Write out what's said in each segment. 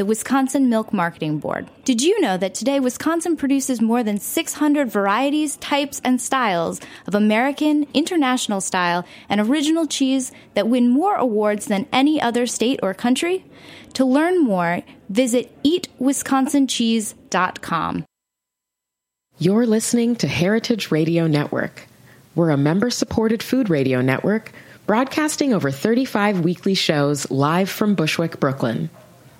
the Wisconsin Milk Marketing Board. Did you know that today Wisconsin produces more than 600 varieties, types, and styles of American, international style, and original cheese that win more awards than any other state or country? To learn more, visit eatwisconsincheese.com. You're listening to Heritage Radio Network. We're a member supported food radio network broadcasting over 35 weekly shows live from Bushwick, Brooklyn.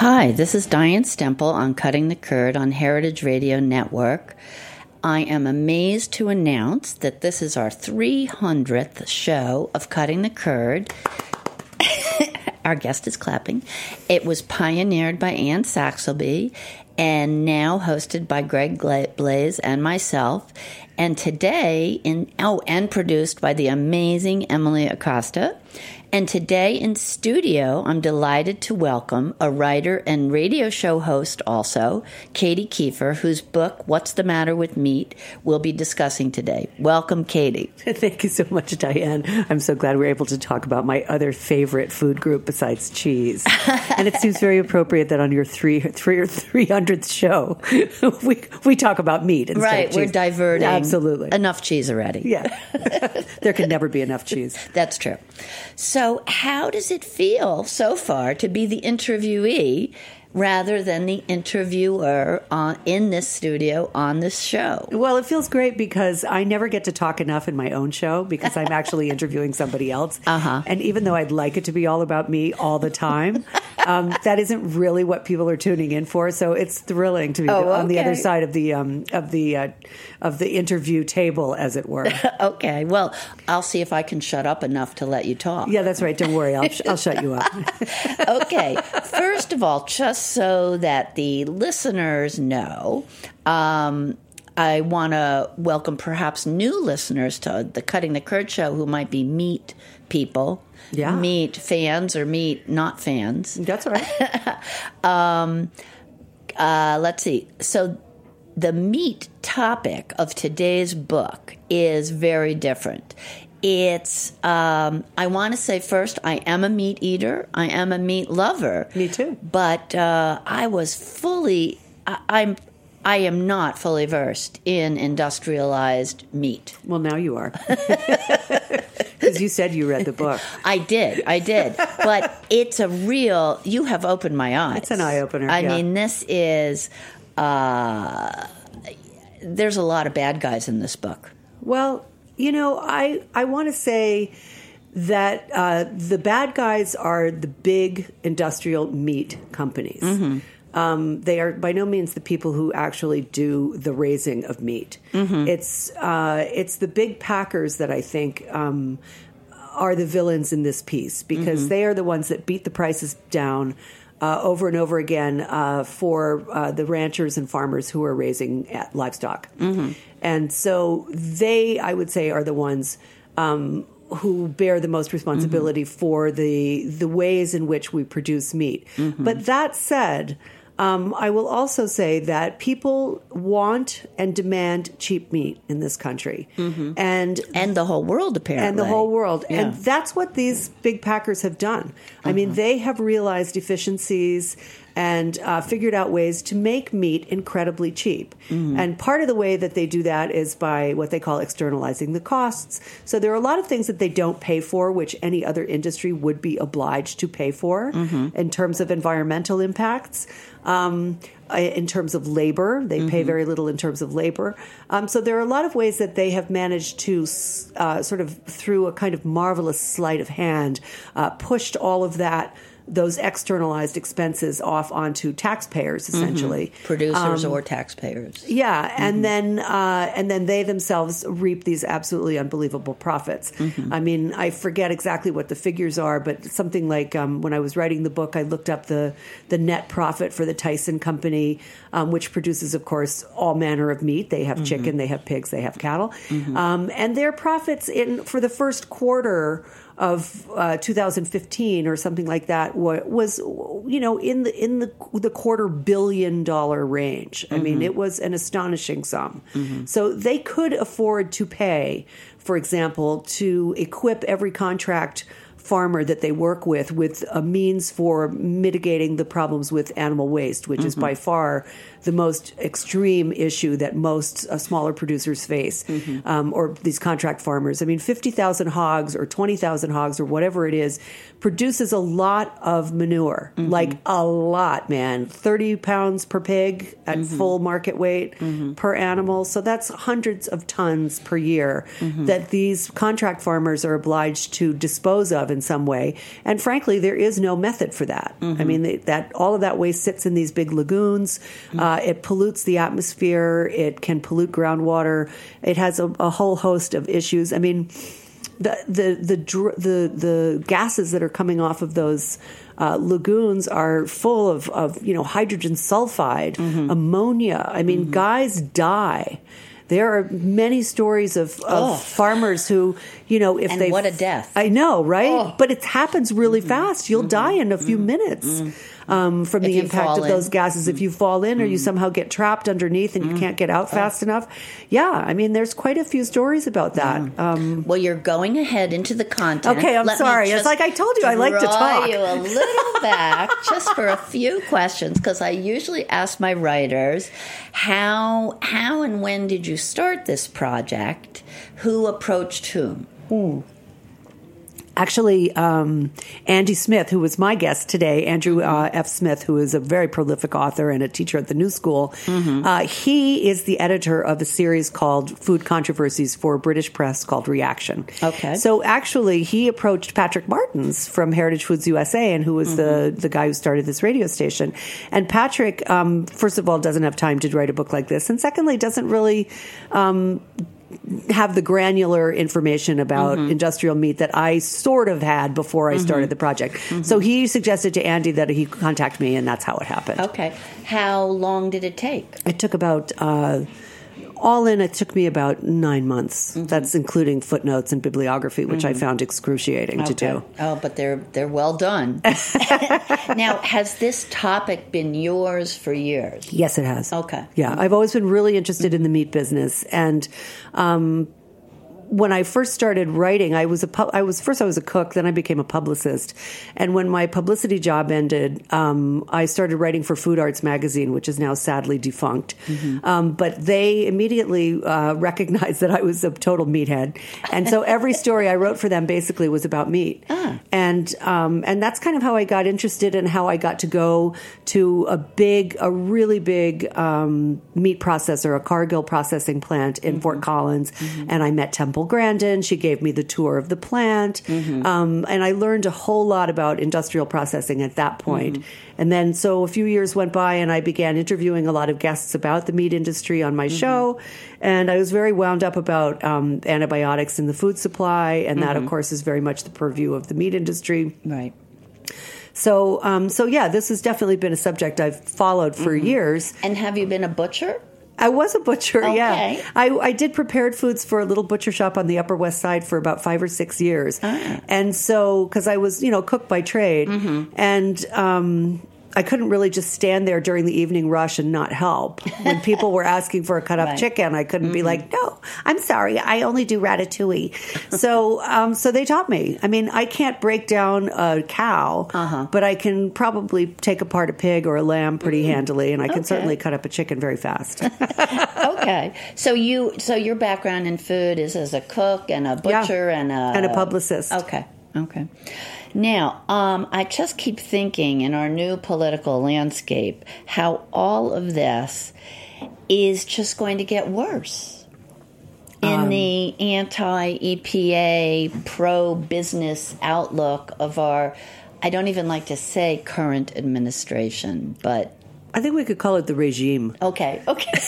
Hi, this is Diane Stemple on Cutting the Curd on Heritage Radio Network. I am amazed to announce that this is our 300th show of Cutting the Curd. our guest is clapping. It was pioneered by Anne Saxelby and now hosted by Greg Blais and myself. And today, in oh, and produced by the amazing Emily Acosta. And today in studio, I'm delighted to welcome a writer and radio show host also, Katy Keiffer, whose book, What's the Matter with Meat, we'll be discussing today. Welcome, Katy. Thank you so much, Diane. I'm so glad we're able to talk about my other favorite food group besides cheese. and it seems very appropriate that on your three, three or 300th show, we, we talk about meat. Right, we're diverting. Absolutely. Enough cheese already. Yeah. there can never be enough cheese. That's true. So so, how does it feel so far to be the interviewee rather than the interviewer on, in this studio on this show? Well, it feels great because I never get to talk enough in my own show because I'm actually interviewing somebody else. Uh-huh. And even though I'd like it to be all about me all the time, um, that isn't really what people are tuning in for. So it's thrilling to be oh, on the other side of the um, of the uh, of the interview table, as it were. okay. Well, I'll see if I can shut up enough to let you talk. Yeah, that's right. Don't worry. I'll, I'll shut you up. okay. First of all, just so that the listeners know, um, I want to welcome perhaps new listeners to the Cutting the Curd show who might be meat people, Yeah. meat fans or meat not fans. That's all right. Um, uh, let's see. So the meat topic of today's book is very different. It's, um, I want to say first, I am a meat eater. I am a meat lover. Me too. But uh, I was fully, I, I'm, I am not fully versed in industrialized meat. Well, now you are. Because you said you read the book. I did, I did. but it's a real, you have opened my eyes. It's an eye-opener, I yeah. mean, this is, uh, there's a lot of bad guys in this book. Well, you know, I I want to say that uh, the bad guys are the big industrial meat companies. Um, they are by no means the people who actually do the raising of meat. It's uh, it's the big packers that I think um, are the villains in this piece because they are the ones that beat the prices down. Uh, over and over again uh, for uh, the ranchers and farmers who are raising uh, livestock, and so they, I would say, are the ones. Um, who bear the most responsibility Mm-hmm. for the the ways in which we produce meat. Mm-hmm. But that said, um, I will also say that people want and demand cheap meat in this country, and and the whole world apparently, and the whole world. Yeah. And that's what these big packers have done. I mean, they have realized efficiencies and uh, figured out ways to make meat incredibly cheap. And part of the way that they do that is by what they call externalizing the costs. So there are a lot of things that they don't pay for, which any other industry would be obliged to pay for in terms of environmental impacts. Um, in terms of labor, they pay very little in terms of labor. Um, so there are a lot of ways that they have managed to, uh, sort of through a kind of marvelous sleight of hand, uh, pushed all of that, those externalized expenses off onto taxpayers, essentially. producers Um, or taxpayers. Yeah, and then uh, and then they themselves reap these absolutely unbelievable profits. I mean, I forget exactly what the figures are, but something like um, when I was writing the book, I looked up the the net profit for the Tyson Company, um, which produces, of course, all manner of meat. They have chicken, they have pigs, they have cattle, um, and their profits in for the first quarter of uh, 2015 or something like that was you know in the in the the quarter billion dollar range. I mean, mm-hmm. it was an astonishing sum. Mm-hmm. So they could afford to pay, for example, to equip every contract farmer that they work with with a means for mitigating the problems with animal waste, which is mm-hmm. by far the most extreme issue that most uh, smaller producers face, um, or these contract farmers. I mean, 50,000 hogs or 20,000 hogs or whatever it is produces a lot of manure, like a lot, man. 30 pounds per pig at full market weight per animal. So that's hundreds of tons per year that these contract farmers are obliged to dispose of in some way. And frankly, there is no method for that. I mean, they, that all of that waste sits in these big lagoons. Uh, Uh, it pollutes the atmosphere. It can pollute groundwater. It has a, a whole host of issues. I mean, the the the dr- the, the gases that are coming off of those uh, lagoons are full of, of you know hydrogen sulfide, mm-hmm. ammonia. I mean, mm-hmm. guys die. There are many stories of, of farmers who, you know, if And they what a death. I know, right? Oh. But it happens really mm-hmm. fast. You'll die in a few minutes um, from If the impact of in. those gases. If you fall in, or you somehow get trapped underneath and you can't get out fast enough, yeah. I mean, there's quite a few stories about that. Um, Well, you're going ahead into the content. Okay, I'm Let sorry. It's like I told you, I like to talk. you a little back just for a few questions because I usually ask my writers how how and when did you start this project? Who approached whom? Actually, um, Andy Smith, who was my guest today, Andrew uh, F. Smith, who is a very prolific author and a teacher at the New School, uh, he is the editor of a series called Food Controversies for British Press called Reaktion. Okay. So actually, he approached Patrick Martins from Heritage Foods USA, and who was the the guy who started this radio station. And Patrick, um, first of all, doesn't have time to write a book like this, and secondly, doesn't really. Um, have the granular information about Mm-hmm. industrial meat that I sort of had before I started the project. Mm-hmm. So he suggested to Andy that he contact me, and that's how it happened. Okay. How long did it take? It took about uh, all in. It took me about nine months. Mm-hmm. That's including footnotes and bibliography, which I found excruciating to do. Oh, but they're they're well done. now, has this topic been yours for years? Yes, it has. Okay. Yeah, I've always been really interested in the meat business, and um, when I first started writing, I was a pu- I was first I was a cook, then I became a publicist, and when my publicity job ended, um, I started writing for Food Arts magazine, which is now sadly defunct. Um, but they immediately uh, recognized that I was a total meathead, and so every story I wrote for them basically was about meat, and um, and that's kind of how I got interested and how I got to go to a big, a really big um, meat processor, a Cargill processing plant in Fort Collins, and I met Temple Grandin. She gave me the tour of the plant, um, and I learned a whole lot about industrial processing at that point. And then, so a few years went by, and I began interviewing a lot of guests about the meat industry on my show. And I was very wound up about um, antibiotics in the food supply, and that, of course, is very much the purview of the meat industry. Right. So, um, so yeah, this has definitely been a subject I've followed for years. And have you been a butcher? I was a butcher, Okay. yeah. I, I did prepared foods for a little butcher shop on the Upper West Side for about five or six years. Ah. And so, because I was, you know, cook by trade, Mm-hmm. and um, I couldn't really just stand there during the evening rush and not help. When people were asking for a cut up Right. chicken, I couldn't Mm-hmm. be like, no, I'm sorry, I only do ratatouille. so, um, so they taught me. I mean, I can't break down a cow, Uh-huh. but I can probably take apart a pig or a lamb pretty handily, and I can Mm-hmm. Okay. certainly cut up a chicken very fast. okay. So you so your background in food is as a cook and a Yeah. butcher and a And a publicist. Okay. Okay. Now, um, I just keep thinking in our new political landscape how all of this is just going to get worse. In Um, the anti EPA, pro business outlook of our, I don't even like to say current administration, but I think we could call it the regime. okay, okay.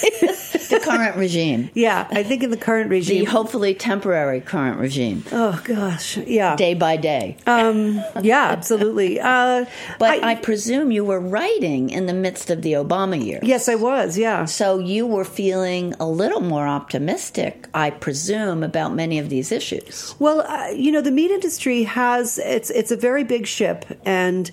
the current regime. Yeah, I think in the current The regime. hopefully temporary current regime, oh gosh, yeah, day by day. Um, yeah, absolutely. Uh, but I, presume you were writing in the midst of the Obama years. yes, I was. Yeah, So you were feeling a little more optimistic, I presume, about many of these issues. Well, uh, you know, the meat industry has it's it's a very big ship, and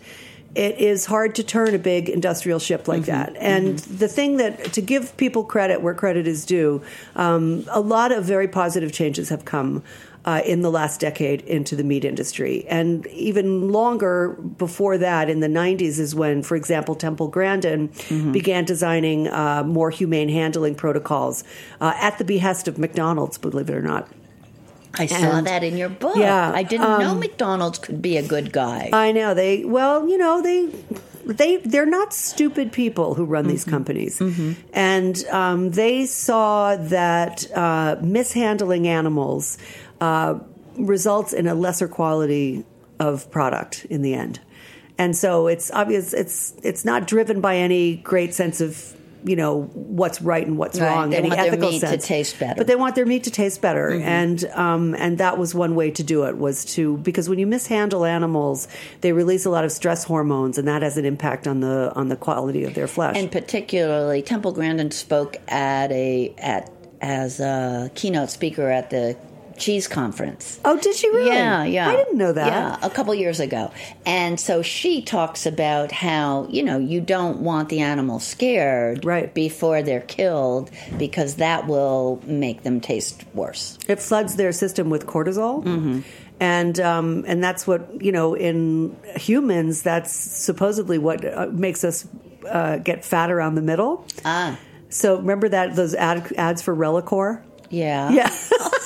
it is hard to turn a big industrial ship like that. And the thing that to give people credit where credit is due, um, a lot of very positive changes have come. Uh, in the last decade into the meat industry. And even longer before that, in the 90s, is when, for example, Temple Grandin began designing uh, more humane handling protocols uh, at the behest of McDonald's, believe it or not. I saw And- that in your book. Yeah, I didn't know um, McDonald's could be a good guy. I know they. Well, you know they. They they're not stupid people who run these companies, and um, they saw that uh, mishandling animals uh, results in a lesser quality of product in the end, and so it's obvious it's it's not driven by any great sense of you know what's right and what's Right. wrong, They any want their ethical meat to sense. taste better. but they want their meat to taste better, and um, and that was one way to do it was to because when you mishandle animals, they release a lot of stress hormones, and that has an impact on the on the quality of their flesh. and particularly, Temple Grandin spoke at a at as a keynote speaker at the cheese conference. oh, did she really? Yeah, yeah. I didn't know that. Yeah, a couple years ago. And so she talks about how, you know, you don't want the animal scared Right. before they're killed because that will make them taste worse. It floods their system with cortisol. Mm-hmm. And um, and that's what you know in humans. That's supposedly what uh, makes us uh, get fat around the middle. Ah, So remember that those ad, ads for Relacore. yeah. Yeah.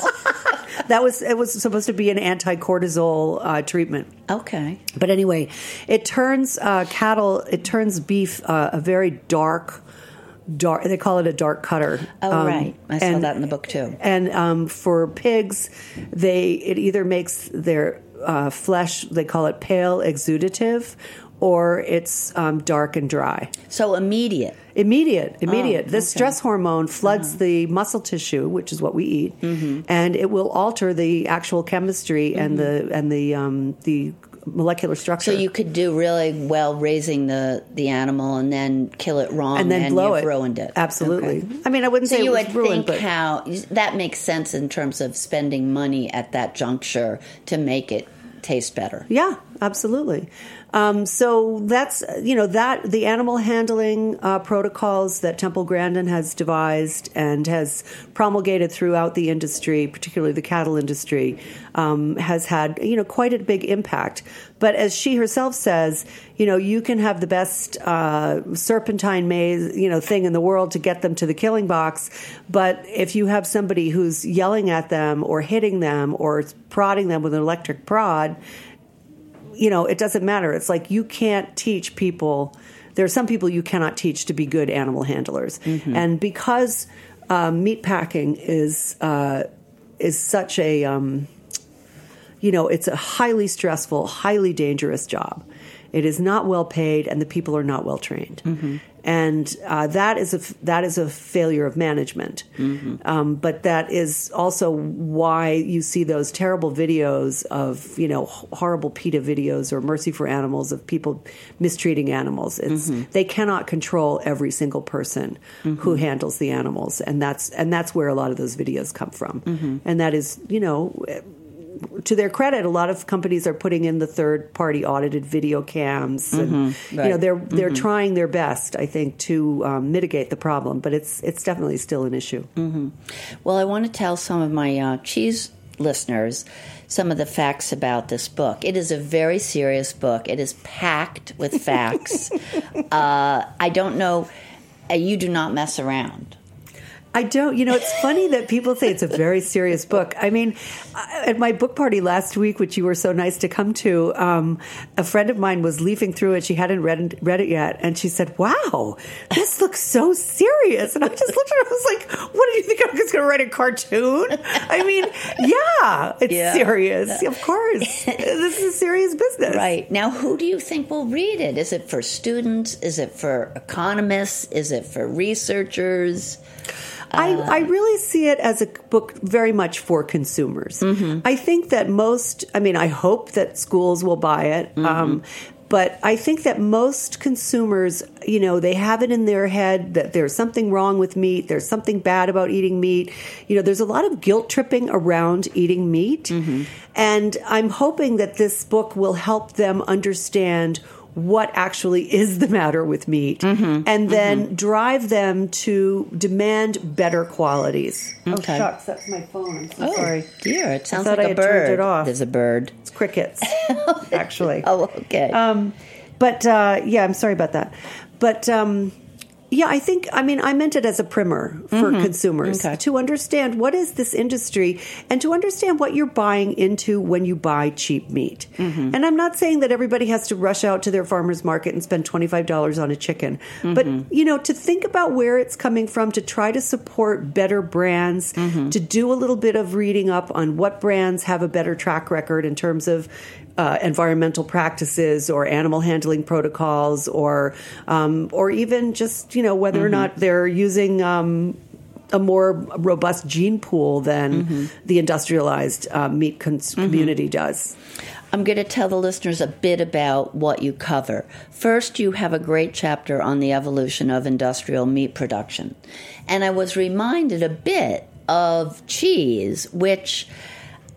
that was it was supposed to be an anti-cortisol uh, treatment. Okay. But anyway, it turns uh, cattle, it turns beef uh, a very dark, dark. They call it a dark cutter. Oh, Um, right. I saw and- that in the book too. And um, for pigs, they it either makes their uh, flesh. They call it pale exudative, or it's um, dark and dry. So immediate. Immediate, immediate. Oh, This okay. stress hormone floods the muscle tissue, which is what we eat, Mm-hmm. and it will alter the actual chemistry and the and the um, the molecular structure. So you could do really well raising the, the animal and then kill it wrong and then blow you've it. ruined it. Absolutely. Okay. I mean, I wouldn't So say you would ruined, think but how that makes sense in terms of spending money at that juncture to make it taste better. Yeah, absolutely. Um, so that's you know that the animal handling uh, protocols that Temple Grandin has devised and has promulgated throughout the industry, particularly the cattle industry, um, has had you know quite a big impact. But as she herself says, you know you can have the best uh, serpentine maze you know thing in the world to get them to the killing box, but if you have somebody who's yelling at them or hitting them or prodding them with an electric prod you know, it doesn't matter. It's like you can't teach people. There are some people you cannot teach to be good animal handlers, and because um, meat packing is uh, is such a um, you know, it's a highly stressful, highly dangerous job. It is not well paid, and the people are not well trained. Mm-hmm. And uh, that is a that is a failure of management. Mm-hmm. Um, but that is also why you see those terrible videos of you know horrible PETA videos or Mercy for Animals of people mistreating animals. It's Mm-hmm. they cannot control every single person who handles the animals, and that's and that's where a lot of those videos come from. Mm-hmm. And that is you know to their credit, a lot of companies are putting in the third party audited video cams, and you know Mm-hmm. Right. they're they're trying their best, I think, to um, mitigate the problem. But it's it's definitely still an issue. Well, I want to tell some of my uh, cheese listeners some of the facts about this book. It is a very serious book. It is packed with facts. uh, I don't know. Uh, you do not mess around. I don't. You know, it's funny that people say it's a very serious book. I mean, at my book party last week, which you were so nice to come to, um, a friend of mine was leafing through it. She hadn't read read it yet, and she said, "Wow, this looks so serious." And I just looked at her. I was like, "What did you think I was going to write a cartoon?" I mean, yeah, it's Yeah. serious. Of course, this is serious business. Right. Now, who do you think will read it? Is it for students? Is it for economists? Is it for researchers? I, I really see it as a book very much for consumers. Mm-hmm. I think that most, I mean, I hope that schools will buy it. Mm-hmm. Um, but I think that most consumers, you know, they have it in their head that there's something wrong with meat. There's something bad about eating meat. You know, there's a lot of guilt tripping around eating meat. Mm-hmm. And I'm hoping that this book will help them understand what actually is the matter with meat and then drive them to demand better qualities. Okay. Oh, shucks, that's my phone. I'm so sorry. dear, it sounds like I a bird. it off. There's a bird. It's crickets, actually. Oh, okay. Um, but uh, yeah, I'm sorry about that. But um, yeah, I think I mean I meant it as a primer for consumers Mm-hmm. Okay. to understand what is this industry and to understand what you're buying into when you buy cheap meat. Mm-hmm. And I'm not saying that everybody has to rush out to their farmers market and spend twenty five dollars on a chicken, but Mm-hmm. you know to think about where it's coming from, to try to support better brands, Mm-hmm. to do a little bit of reading up on what brands have a better track record in terms of uh, environmental practices or animal handling protocols or um, or even just you know whether or not they're using um, a more robust gene pool than the industrialized uh, meat cons- community does. I'm going to tell the listeners a bit about what you cover. First, you have a great chapter on the evolution of industrial meat production. And I was reminded a bit of cheese, which,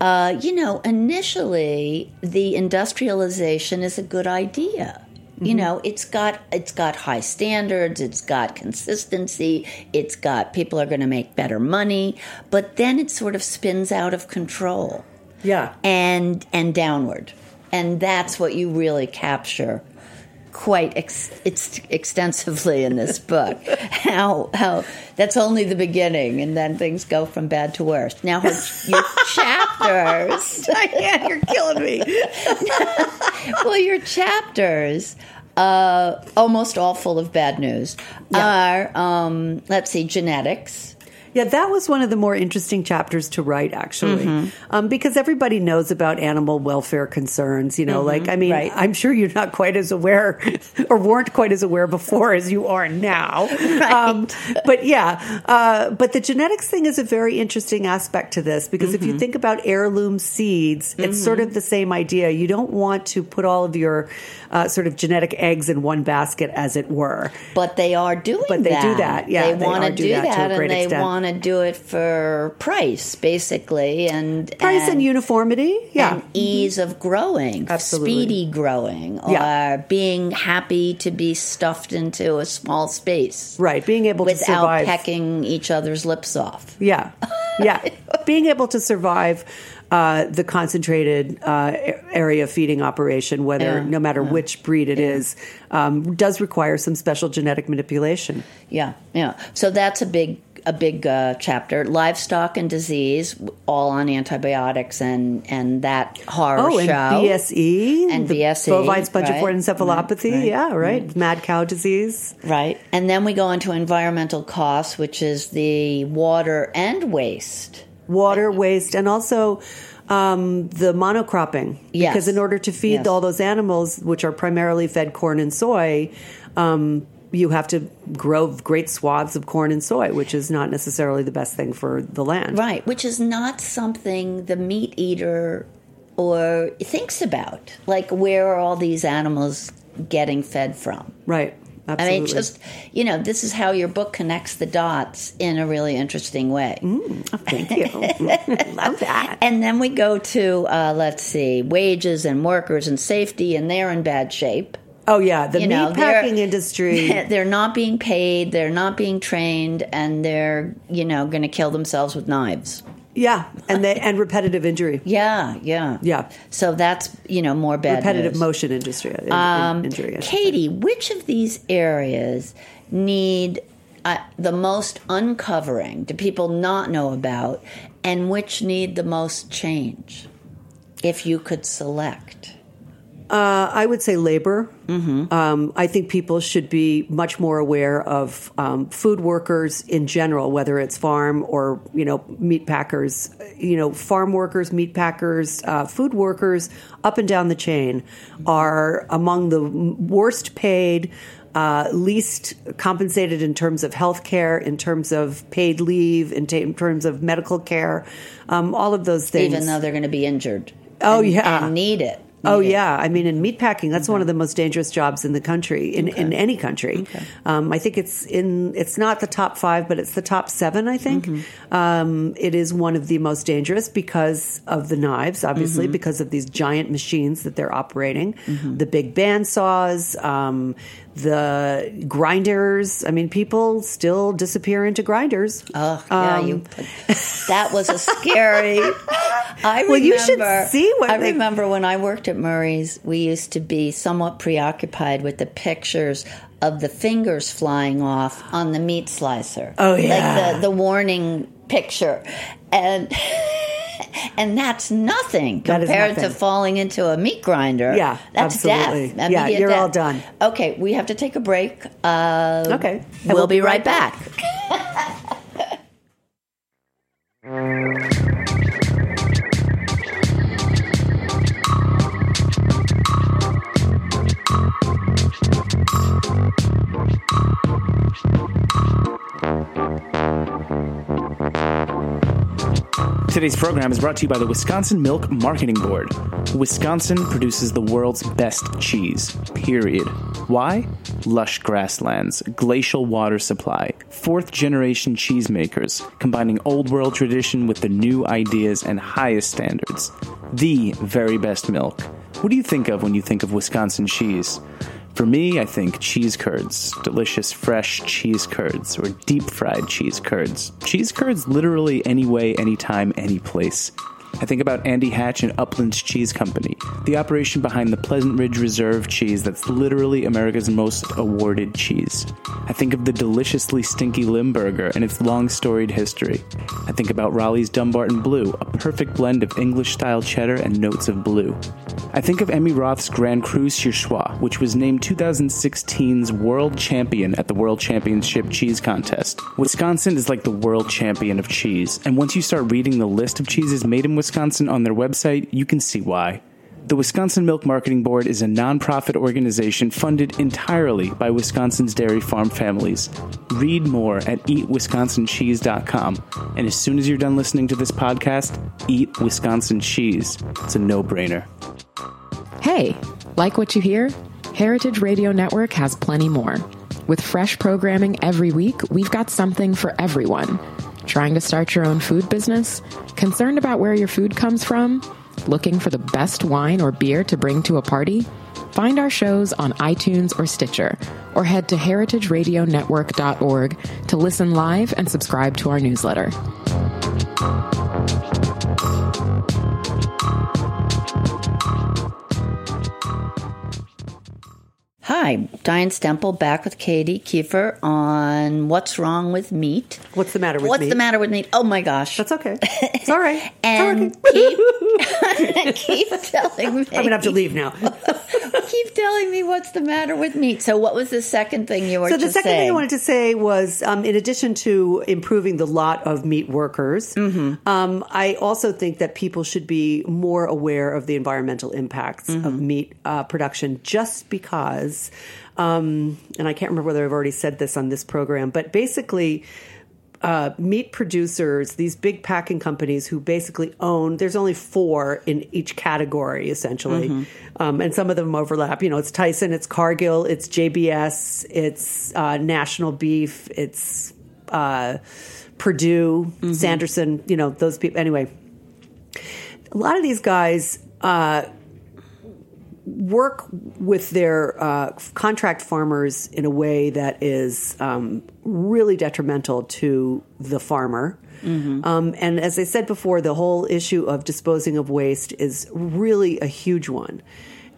uh, you know, initially the industrialization is a good idea. You know, it's got it's got high standards, it's got consistency, it's got people are going to make better money, but then it sort of spins out of control Yeah. and and downward, and that's what you really capture quite ex- it's extensively in this book. how how that's only the beginning, and then things go from bad to worse. Now her, your chapters, yeah, you're killing me. well, your chapters. Uh, almost all full of bad news are um, let's see genetics Yeah, that was one of the more interesting chapters to write, actually, Mm-hmm. um, because everybody knows about animal welfare concerns. You know, like I mean, Mm-hmm. right. I'm sure you're not quite as aware, or weren't quite as aware before as you are now. Um, but yeah, uh, but the genetics thing is a very interesting aspect to this because if Mm-hmm. you think about heirloom seeds, it's sort of the same idea. You don't want to put all of your uh, sort of genetic eggs in one basket, as it were. But they are doing But they that. do that, yeah, They they want to do do that to that, a great extent. Want to do it for price, basically, and Price and, uniformity, yeah. and mm-hmm. ease of growing, Absolutely. speedy growing, or Yeah. being happy to be stuffed into a small space Right, being able to without survive. pecking each other's lips off. Yeah, yeah. Being able to survive uh, the concentrated uh, area feeding operation, whether Yeah, no matter which breed it is, um, does require some special genetic manipulation. Yeah, yeah. So that's a big a big uh, chapter. Livestock and disease, all on antibiotics and and that horror Oh, and show. BSE And BSE, bovine spongiform right, encephalopathy. right, right, yeah, right. Mad cow disease. Right. And then we go into environmental costs, which is the water and waste. Water waste and also um, the monocropping. Yes. Because in order to feed Yes. all those animals, which are primarily fed corn and soy, um, you have to grow great swaths of corn and soy, which is not necessarily the best thing for the land. Right, which is not something the meat eater or thinks about. Like, where are all these animals getting fed from? Right. Absolutely. I mean, just, you know, this is how your book connects the dots in a really interesting way. Thank you. Love that. And then we go to, uh, let's see, wages and workers and safety, and they're in bad shape. Oh yeah, the You know, meat packing industry. they're not being paid, they're not being trained, and they're, you know, going to kill themselves with knives. Yeah, and they and repetitive injury. Yeah, yeah. Yeah. So that's, you know, more bad repetitive news. motion industry in- in- Um, injury. Katy, which of these areas need uh, the most uncovering? Do people not know about? And which need the most change? If you could select. Uh, I would say labor. Um, I think people should be much more aware of um, food workers in general, whether it's farm or you know meat packers. You know, farm workers, meat packers, uh, food workers up and down the chain are among the worst paid. Uh, least compensated in terms of health care, in terms of paid leave, in, ta- in terms of medical care, um, all of those things. Even though they're going to be injured. Oh, and- yeah. And need it. Oh yeah, I mean, in meatpacking, that's one of the most dangerous jobs in the country, in, in any country. Um, I think it's in. It's not the top five, but it's the top seven. I think um, it is one of the most dangerous because of the knives, obviously, because of these giant machines that they're operating, the big bandsaws, um, the grinders. I mean, people still disappear into grinders. Oh, yeah, Um, you that was a scary. I remember, Well, you should see what I they- remember when I worked at Murray's. We used to be somewhat preoccupied with the pictures of the fingers flying off on the meat slicer. Oh, yeah. like the the warning picture, and and that's nothing That compared to falling into a meat grinder. Yeah, that's absolutely. death. Yeah, you're all done. Okay, we have to take a break. Uh, Okay, And we'll, be right back. Today's program is brought to you by the Wisconsin Milk Marketing Board. Wisconsin produces the world's best cheese, period. Why? Lush grasslands, glacial water supply, fourth generation cheesemakers, combining old world tradition with the new ideas and highest standards. The very best milk. What do you think of when you think of Wisconsin cheese? For me, I think cheese curds, delicious fresh cheese curds, or deep fried cheese curds. Cheese curds literally any way, anytime, any place. I think about Andy Hatch and Uplands Cheese Company, the operation behind the Pleasant Ridge Reserve cheese that's literally America's most awarded cheese. I think of the deliciously stinky Limburger and its long storied history. I think about Roelli's Dunbarton Blue, a perfect blend of English style cheddar and notes of blue. I think of Emmi Roth's Grand Cru Surchoix, which was named 2016's World Champion at the World Championship Cheese Contest. Wisconsin is like the world champion of cheese, and once you start reading the list of cheeses made in Wisconsin on their website, you can see why. The Wisconsin Milk Marketing Board is a nonprofit organization funded entirely by Wisconsin's dairy farm families. Read more at eatwisconsincheese.com. And as soon as you're done listening to this podcast, eat Wisconsin cheese. It's a no brainer. Hey, like what you hear? Heritage Radio Network has plenty more. With fresh programming every week, we've got something for everyone. Trying to start your own food business? Concerned about where your food comes from? Looking for the best wine or beer to bring to a party? Find our shows on iTunes or Stitcher, or head to heritageradionetwork.org to listen live and subscribe to our newsletter. Hi, Diane Stemple back with Katy Keiffer on What's Wrong with Meat. What's the matter with What's meat? the matter with meat? Oh my gosh. That's okay. It's all right. and It's all right. keep, keep telling me. I'm gonna have to leave now. Keep telling me what's the matter with meat. So, what was the second thing you were? So the just second thing I wanted to say was, um, in addition to improving the lot of meat workers, Mm-hmm. um, I also think that people should be more aware of the environmental impacts Mm-hmm. of meat uh, production. Just because, um, and I can't remember whether I've already said this on this program, but basically. Uh, meat producers, these big packing companies who basically own, there's only four in each category, essentially. Um, and some of them overlap. You know, it's Tyson, it's Cargill, it's JBS, it's uh, National Beef, it's uh, Perdue, Sanderson, you know, those people. Anyway, a lot of these guys uh, work with their uh, contract farmers in a way that is um, really detrimental to the farmer. Um, and as I said before, the whole issue of disposing of waste is really a huge one.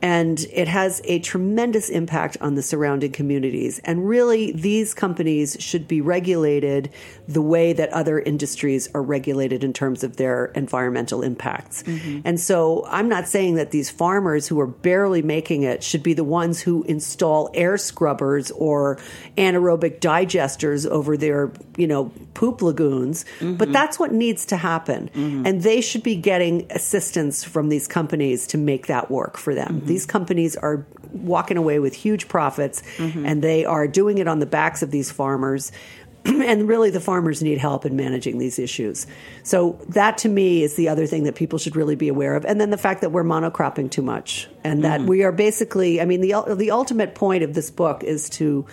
And it has a tremendous impact on the surrounding communities. And really, these companies should be regulated the way that other industries are regulated in terms of their environmental impacts. Mm-hmm. And so I'm not saying that these farmers who are barely making it should be the ones who install air scrubbers or anaerobic digesters over their, you know, poop lagoons, but mm-hmm. that's what needs to happen. Mm-hmm. And they should be getting assistance from these companies to make that work for them. These mm-hmm. companies are walking away with huge profits mm-hmm. and they are doing it on the backs of these farmers. and really, the farmers need help in managing these issues. So, that to me is the other thing that people should really be aware of. And then the fact that we're monocropping too much and that mm-hmm. we are basically, I mean, the, the ultimate point of this book is to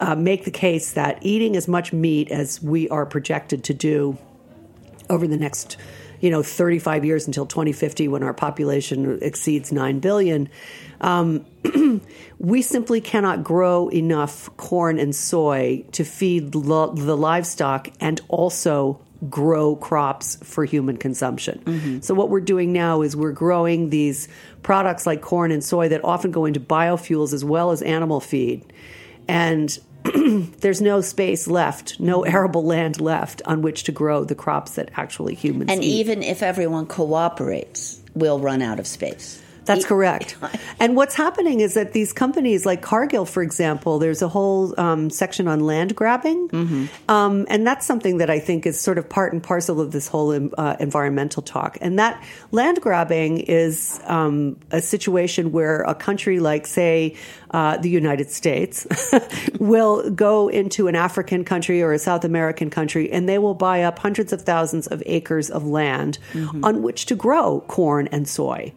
uh, make the case that eating as much meat as we are projected to do over the next you know 35 years until 2050 when our population exceeds 9 billion um, we simply cannot grow enough corn and soy to feed lo- the livestock and also grow crops for human consumption. So what we're doing now is we're growing these products like corn and soy that often go into biofuels as well as animal feed. And there's no space left, no arable land left on which to grow the crops that actually humans And eat. even if everyone cooperates, we'll run out of space. That's correct. And what's happening is that these companies, like Cargill, for example, there's a whole um, section on land grabbing, um, and that's something that I think is sort of part and parcel of this whole uh, environmental talk. And that land grabbing is um, a situation where a country like, say, uh, the United States will go into an African country or a South American country, and they will buy up hundreds of thousands of acres of land on which to grow corn and soy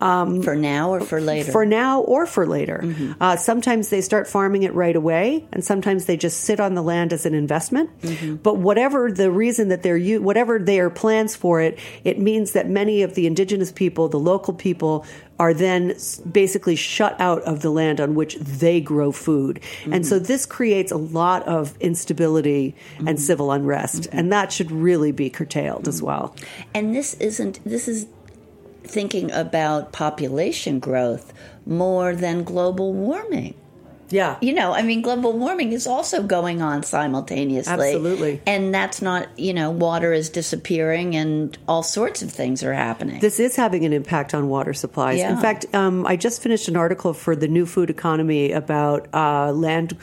for now or for later. for now or for later. Mm-hmm. Uh, sometimes they start farming it right away, and sometimes they just sit on the land as an investment. Mm-hmm. But whatever the reason that they're whatever their plans for it, it means that many of the indigenous people, the local people, are then basically shut out of the land on which they grow food. And so this creates a lot of instability and civil unrest, and that should really be curtailed as well. And this isn't, this is thinking about population growth more than global warming. Yeah. You know, I mean, global warming is also going on simultaneously. Absolutely. And that's not, you know, water is disappearing and all sorts of things are happening. This is having an impact on water supplies. Yeah. In fact, um, I just finished an article for the New Food Economy about uh, land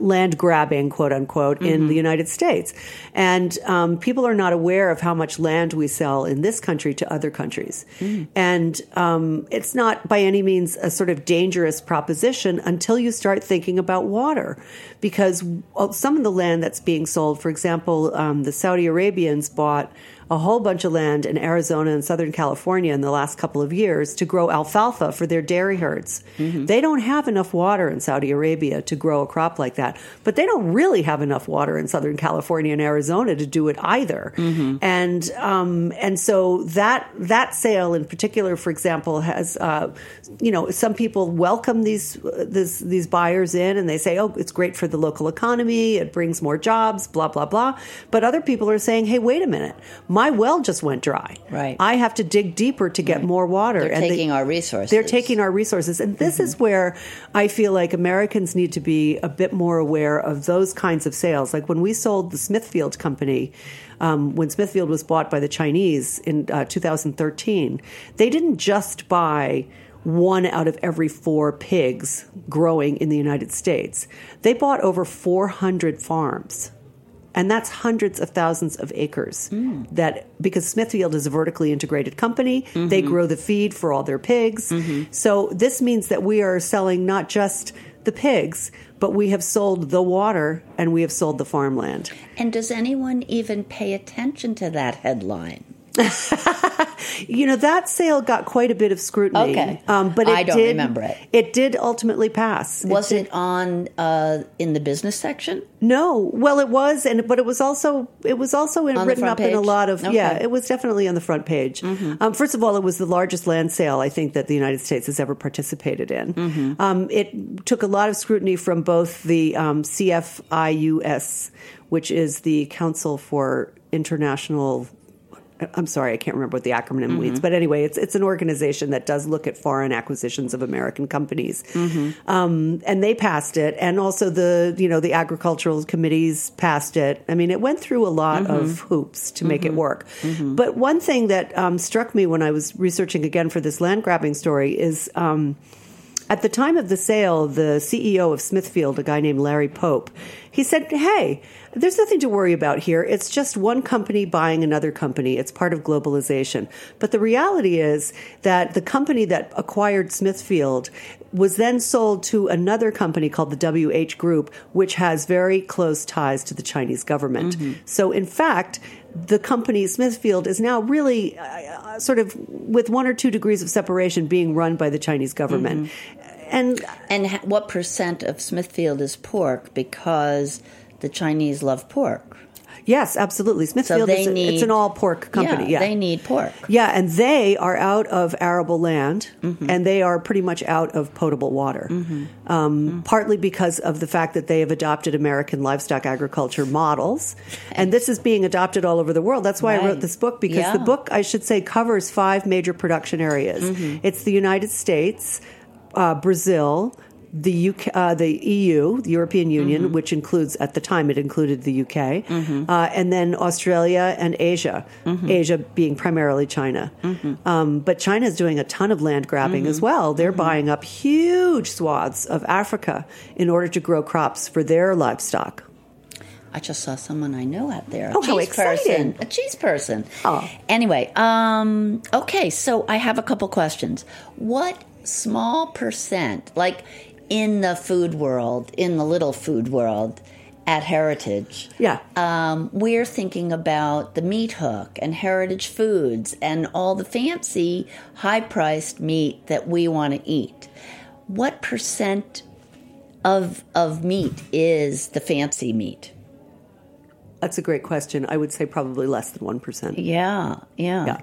land grabbing, quote unquote, in the United States, and um, people are not aware of how much land we sell in this country to other countries, and um, it's not by any means a sort of dangerous proposition until you start thinking about water, because some of the land that's being sold, for example, um, the Saudi Arabians bought a whole bunch of land in Arizona and Southern California in the last couple of years to grow alfalfa for their dairy herds. They don't have enough water in Saudi Arabia to grow a crop like that, but they don't really have enough water in Southern California and Arizona to do it either. And um, and so that that sale in particular, for example, has uh, you know some people welcome these uh, this, these buyers in and they say, oh, it's great for the local economy, it brings more jobs, blah blah blah. But other people are saying, hey, wait a minute, my well just went dry. Right. I have to dig deeper to get more water. They're And they- taking our resources. They're taking our resources. And this is where I feel like Americans need to be a bit more aware of those kinds of sales. Like when we sold the Smithfield company, um, when Smithfield was bought by the Chinese in uh, 2013, they didn't just buy one out of every four pigs growing in the United States. They bought over 400 farms. And that's hundreds of thousands of acres. Mm. That because Smithfield is a vertically integrated company, they mm-hmm. grow the feed for all their pigs. Mm-hmm. So this means that we are selling not just the pigs, but we have sold the water and we have sold the farmland. And does anyone even pay attention to that headline? You know that sale got quite a bit of scrutiny. Okay. um, but it I don't did, remember it. It did ultimately pass. Was did- it on uh, in the business section? No, well, it was, and but it was also it was also in, written up in a lot of Okay. yeah. It was definitely on the front page. Um, first of all, it was the largest land sale I think that the United States has ever participated in. Um, it took a lot of scrutiny from both the um, CFIUS, which is the Council for International I'm sorry, I can't remember what the acronym means, but anyway, it's it's an organization that does look at foreign acquisitions of American companies, um, and they passed it, and also the you know the agricultural committees passed it. I mean, it went through a lot of hoops to make it work. But one thing that um, struck me when I was researching again for this land grabbing story is. Um, at the time of the sale, the CEO of Smithfield, a guy named Larry Pope, he said, Hey, there's nothing to worry about here. It's just one company buying another company. It's part of globalization. But the reality is that the company that acquired Smithfield was then sold to another company called the WH Group, which has very close ties to the Chinese government. Mm-hmm. So, in fact, the company Smithfield is now really uh, sort of with one or two degrees of separation being run by the Chinese government. And And ha- what percent of Smithfield is pork? Because the Chinese love pork. Yes, absolutely. Smithfield they is a, need- it's an all pork company. Yeah, they need pork. Yeah, and they are out of arable land, Mm-hmm. and they are pretty much out of potable water. Um, Mm-hmm. Partly because of the fact that they have adopted American livestock agriculture models, and this is being adopted all over the world. That's why I wrote this book because the book, I should say, covers five major production areas. Mm-hmm. It's the United States, uh, Brazil. The UK, uh, the EU, the European Union, Mm-hmm. which includes at the time it included the UK, uh, and then Australia and Asia. Mm-hmm. Asia being primarily China, um, but China is doing a ton of land grabbing Mm-hmm. as well. They're buying up huge swaths of Africa in order to grow crops for their livestock. I just saw someone I know out there. A Oh, how cheese exciting. person. A cheese person. Oh. Anyway, um, okay, so I have a couple questions. What small percent, like in the food world, in the little food world at Heritage, Yeah. um, we're thinking about the meat hook and heritage foods and all the fancy, high priced meat that we want to eat. What percent of, of meat is the fancy meat? That's a great question. I would say probably less than one percent. Yeah, yeah. Yeah.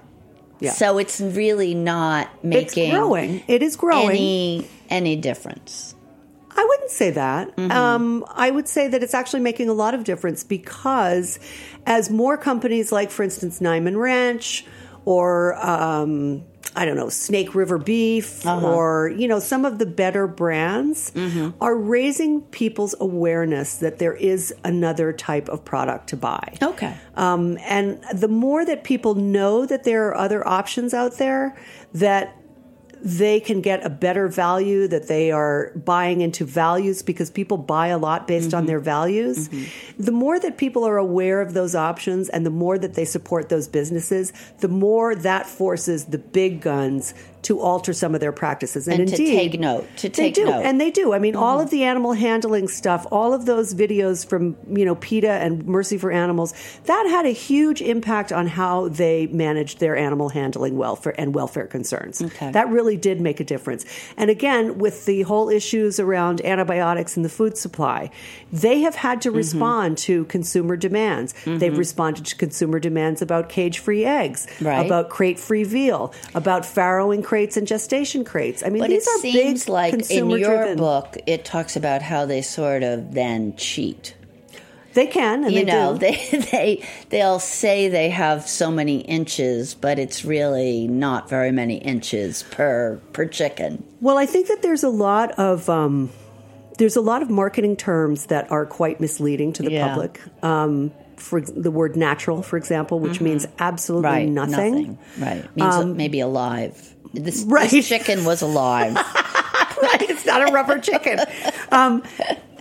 Yeah. So it's really not making It's growing. It is growing. any any difference. I wouldn't say that. Mm-hmm. Um, I would say that it's actually making a lot of difference because as more companies, like for instance, Niman Ranch or um, I don't know, Snake River Beef Uh-huh. or you know some of the better brands Mm-hmm. are raising people's awareness that there is another type of product to buy. Okay. Um, and the more that people know that there are other options out there, that they can get a better value, that they are buying into values because people buy a lot based on mm-hmm. their values. Mm-hmm. The more that people are aware of those options and the more that they support those businesses, the more that forces the big guns to alter some of their practices. And, And to indeed, take note, to they do, note. and they do. I mean, all mm-hmm. of the animal handling stuff, all of those videos from you know PETA and Mercy for Animals, that had a huge impact on how they managed their animal handling welfare and welfare concerns. Okay. That really did make a difference. And again, with the whole issues around antibiotics in the food supply, they have had to Mm-hmm. respond to consumer demands. They've responded to consumer demands about cage-free eggs, Right. about crate-free veal, about farrowing crates and gestation crates. I mean, But these it are seems big like in your driven. book it talks about how they sort of then cheat. They can, and you they know, do. they they they'll say they have so many inches, but it's really not very many inches per per chicken. well, I think that there's a lot of um, there's a lot of marketing terms that are quite misleading to the Yeah. public. Um, for the word natural, for example, which means absolutely Right, nothing. Right, means Um, maybe alive. this, Right. this chicken was alive. right? It's not a rubber chicken. Um,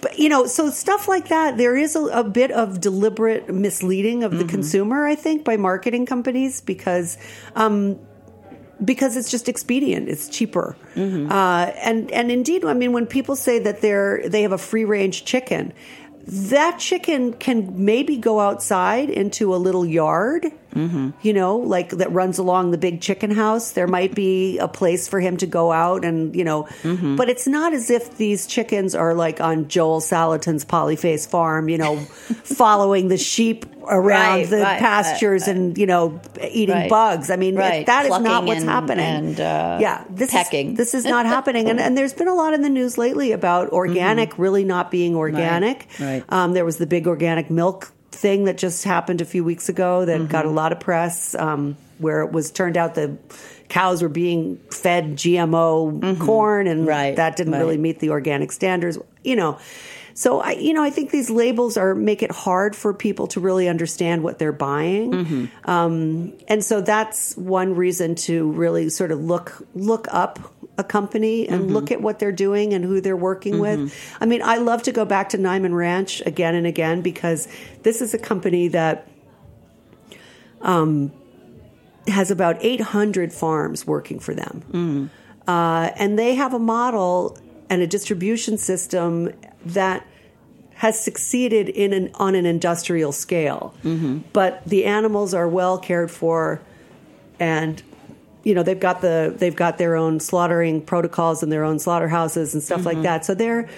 but you know, so stuff like that, there is a, a bit of deliberate misleading of the consumer, I think, by marketing companies because. Um, because it's just expedient, it's cheaper, uh, and and indeed, I mean, when people say that they're they have a free range chicken, that chicken can maybe go outside into a little yard, you know, like that runs along the big chicken house. There might be a place for him to go out and, you know, but it's not as if these chickens are like on Joel Salatin's Polyface farm, you know, following the sheep around Right, the right, pastures and, you know, eating bugs. I mean, that is not what's and- happening. and, uh, yeah, this pecking. is this is not happening. And, and there's been a lot in the news lately about organic really not being organic. Mm-hmm. Right. Um, there was the big organic milk thing that just happened a few weeks ago that got a Mm-hmm. lot of press, um, where it was turned out the cows were being fed GMO corn, and Mm-hmm. Right, that didn't really meet the organic standards. You know. So I, you know, I think these labels are make it hard for people to really understand what they're buying, Mm-hmm. um, and so that's one reason to really sort of look look up a company and Mm-hmm. look at what they're doing and who they're working with. I mean, I love to go back to Niman Ranch again and again because this is a company that um, has about 800 farms working for them. Uh, and they have a model and a distribution system that has succeeded in an, on an industrial scale. But the animals are well cared for and you know they've got the they've got their own slaughtering protocols and their own slaughterhouses and stuff like that. So they're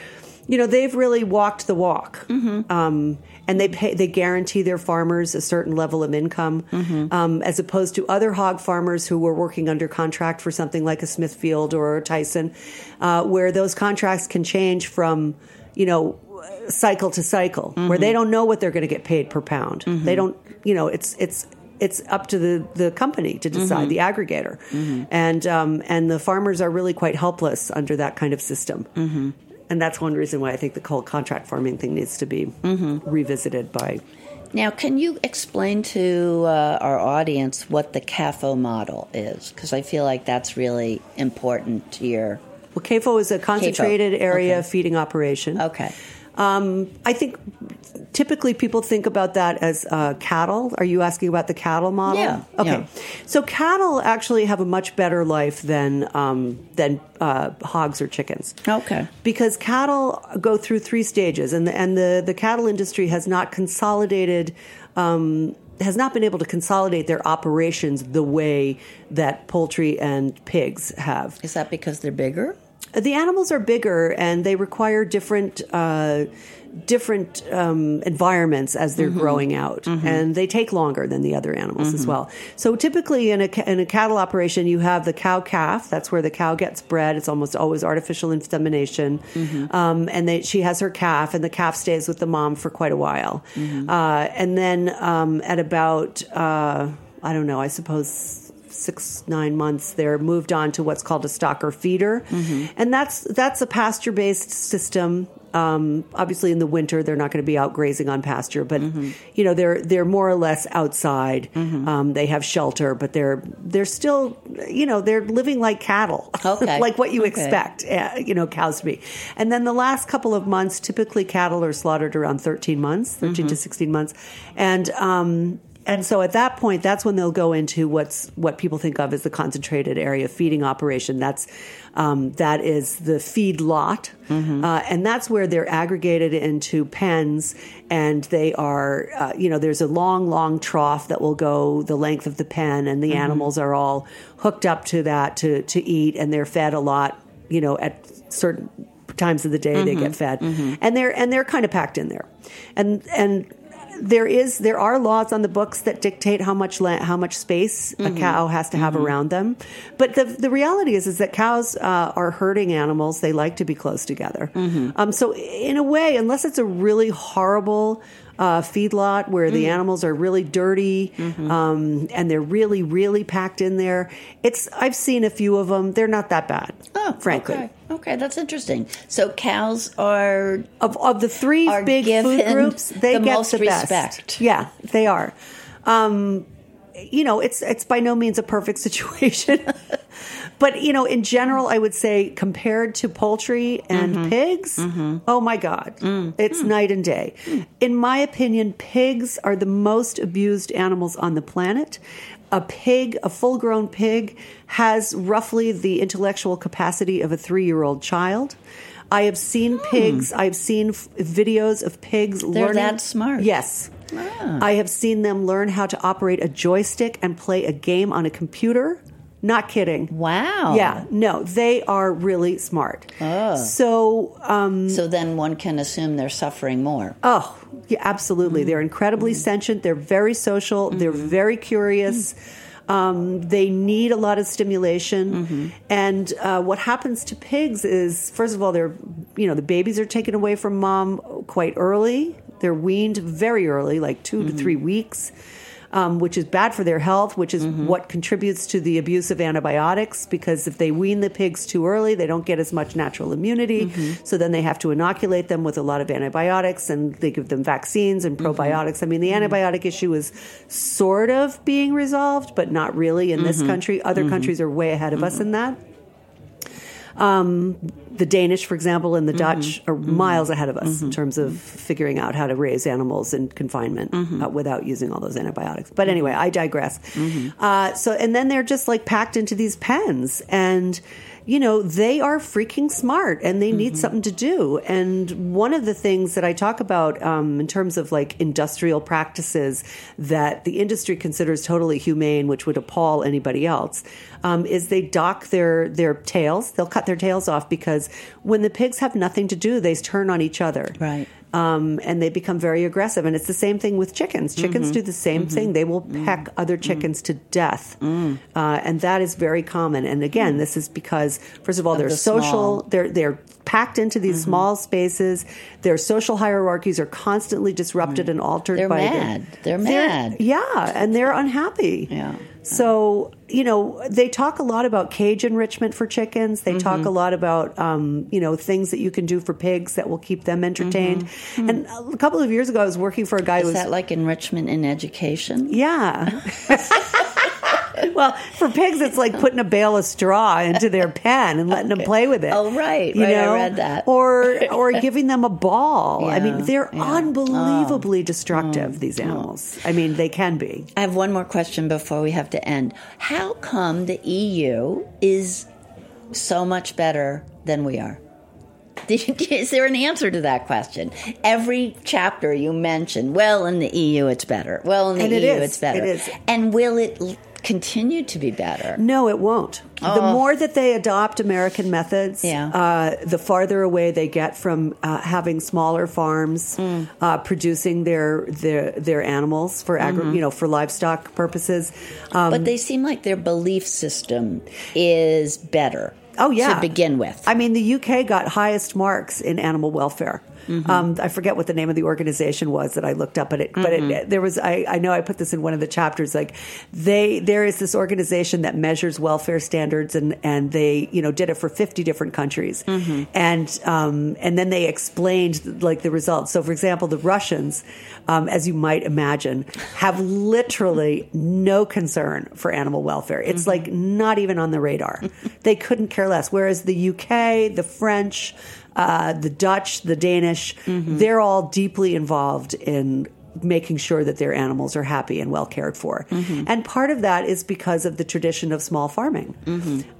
you know they've really walked the walk, um, and they pay they guarantee their farmers a certain level of income, um, as opposed to other hog farmers who were working under contract for something like a Smithfield or a Tyson, uh, where those contracts can change from you know cycle to cycle, where they don't know what they're going to get paid per pound. They don't you know it's it's it's up to the, the company to decide, the aggregator, and um, and the farmers are really quite helpless under that kind of system. Mm-hmm. And that's one reason why I think the whole contract farming thing needs to be revisited by. Now, can you explain to uh, our audience what the CAFO model is? Because I feel like that's really important here. Well, CAFO is a concentrated area Okay. feeding operation. Okay. Um, I think typically people think about that as uh, cattle. Are you asking about the cattle model? Yeah, Okay. yeah. So cattle actually have a much better life than um, than uh, hogs or chickens. Okay. Because cattle go through three stages, and the, and the the cattle industry has not consolidated. Um, has not been able to consolidate their operations the way that poultry and pigs have. Is that because they're bigger? The animals are bigger and they require different uh, different um, environments as they're growing out, and they take longer than the other animals as well. So typically in a in a cattle operation, you have the cow calf. That's where the cow gets bred. It's almost always artificial insemination, um, and they, she has her calf, and the calf stays with the mom for quite a while, uh, and then um, at about uh, I don't know, I suppose six nine months they're moved on to what's called a stocker feeder. And that's that's a pasture based system. Um, obviously in the winter they're not going to be out grazing on pasture but you know they're they're more or less outside. Um, they have shelter but they're they're still you know they're living like cattle. Okay. like what you Okay. expect uh, you know cows to be. And then the last couple of months typically cattle are slaughtered around 13 months 13 to 16 months. And um, and so at that point, that's when they'll go into what's what people think of as the concentrated area feeding operation. That's um, that is the feed lot, uh, and that's where they're aggregated into pens, and they are, uh, you know, there's a long, long trough that will go the length of the pen, and the animals are all hooked up to that to to eat, and they're fed a lot, you know, at certain times of the day they get fed, and they're and they're kind of packed in there, and and there is there are laws on the books that dictate how much land, how much space a cow has to have around them. But the the reality is is that cows uh, are herding animals. They like to be close together. Um, so in a way, unless it's a really horrible uh, feedlot where the animals are really dirty um, and they're really really packed in there, it's I've seen a few of them. They're not that bad, frankly. Oh, Okay. Okay, that's interesting. So cows are of of the three big food groups, they the get most the best. respect. Yeah, they are. Um, you know, it's it's by no means a perfect situation, but you know, in general, I would say compared to poultry and Mm-hmm. pigs, oh my god, Mm. it's night and day. In my opinion, pigs are the most abused animals on the planet. A pig, a full-grown pig, has roughly the intellectual capacity of a three-year-old child. I have seen pigs. I've seen f- videos of pigs Hmm. They're learning. that smart. Ah. Yes. I have seen them learn how to operate a joystick and play a game on a computer. Not kidding. Wow. Yeah, no, they are really smart. Oh. So, um, So then one can assume they're suffering more. oh, yeah, absolutely. They're incredibly sentient. They're very social. They're very curious. Um, they need a lot of stimulation. And uh, what happens to pigs is, first of all, they're, you know, the babies are taken away from mom quite early. They're weaned very early, like 2 to three weeks. Um, which is bad for their health, which is mm-hmm. what contributes to the abuse of antibiotics. Because if they wean the pigs too early, they don't get as much natural immunity. Mm-hmm. So then they have to inoculate them with a lot of antibiotics and they give them vaccines and mm-hmm. probiotics. I mean, the antibiotic issue is sort of being resolved, but not really in this country. Other countries are way ahead of us in that. Um, the Danish, for example, and the mm-hmm. Dutch are mm-hmm. miles ahead of us in mm-hmm. terms of figuring out how to raise animals in confinement uh, without using all those antibiotics. But anyway, I digress. Uh, so, and then they're just like packed into these pens, and you know they are freaking smart, and they need something to do. And one of the things that I talk about um, in terms of like industrial practices that the industry considers totally humane, which would appall anybody else, um, is they dock their their tails. They'll cut their tails off because when the pigs have nothing to do, they turn on each other. Right. Um, and they become very aggressive. And it's the same thing with chickens. Chickens Mm-hmm. do the same thing. They will peck other chickens to death. Mm. Uh, and that is very common. And again, this is because, first of all, they're the social. small. Mm-hmm. They're they're packed into these small spaces. Their social hierarchies are constantly disrupted and altered Mm. They're by the- mad. They're mad. yeah, and they're unhappy. Yeah. So, you know, they talk a lot about cage enrichment for chickens. They talk Mm-hmm. a lot about, um, you know, things that you can do for pigs that will keep them entertained. And a couple of years ago, I was working for a guy who Mm-hmm. Is was. that like enrichment in education? yeah. well, for pigs, it's like putting a bale of straw into their pen and letting them play with it. Oh, right, right, I read that. Or or giving them a ball. I mean, they're yeah. Oh. unbelievably destructive. Mm. These mm. animals. I mean, they can be. I have one more question before we have to end. How come the EU is so much better than we are? Is there an answer to that question? Every chapter you mention, well, in the EU it's better. Well, in the And EU is. it's better. It is. And will it continue to be better? No, it won't. The more that they adopt American methods, Oh. Yeah. uh, the farther away they get from uh, having smaller farms Mm. uh, producing their their their animals for agri- Mm-hmm. you know for livestock purposes. Um, but they seem like their belief system is better. Oh yeah, to begin with. I mean, the UK got highest marks in animal welfare. Mm-hmm. Um, I forget what the name of the organization was that I looked up, but it, but Mm-hmm. it, there was. I, I know I put this in one of the chapters. Like they, there is this organization that measures welfare standards, and and they, you know, did it for fifty different countries, Mm-hmm. and um, and then they explained like the results. So, for example, the Russians, um, as you might imagine, have literally no concern for animal welfare. It's like not even on the radar. they couldn't care less. Whereas the UK, the French, uh, the Dutch, the Danish, they're all deeply involved in making sure that their animals are happy and well cared for. And part of that is because of the tradition of small farming.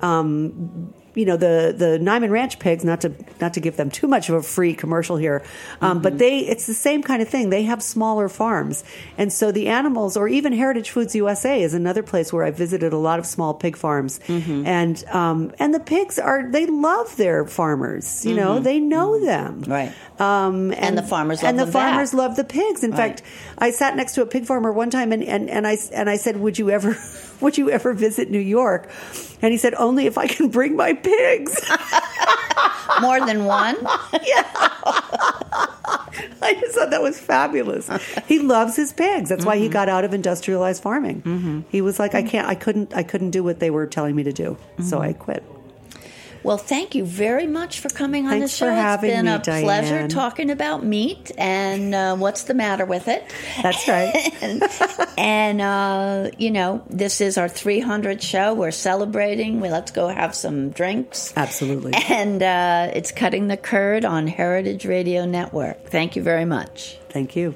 Um, you know the the Niman Ranch pigs. Not to not to give them too much of a free commercial here, um, but they it's the same kind of thing. They have smaller farms, and so the animals, or even Heritage Foods USA, is another place where I visited a lot of small pig farms, and um, and the pigs are they love their farmers. You know they know them, Right. Um, And the farmers love and the them back. farmers love the pigs. In Right. fact, I sat next to a pig farmer one time, and, and, and I and I said, "Would you ever, would you ever visit New York?" And he said, "Only if I can bring my pigs." More than one? Yeah. I just thought that was fabulous. He loves his pigs. That's why he mm-hmm. got out of industrialized farming. Mm-hmm. He was like, "I mm-hmm. can't, I couldn't, I couldn't do what they were telling me to do, so I quit." Well, thank you very much for coming on Thanks the show. for having it's been me, a pleasure talking about meat and uh, what's the matter with it. That's right. and and uh, you know, this is our 300th show. We're celebrating. We let's go have some drinks. Absolutely. And uh, it's cutting the curd on Heritage Radio Network. Thank you very much. Thank you.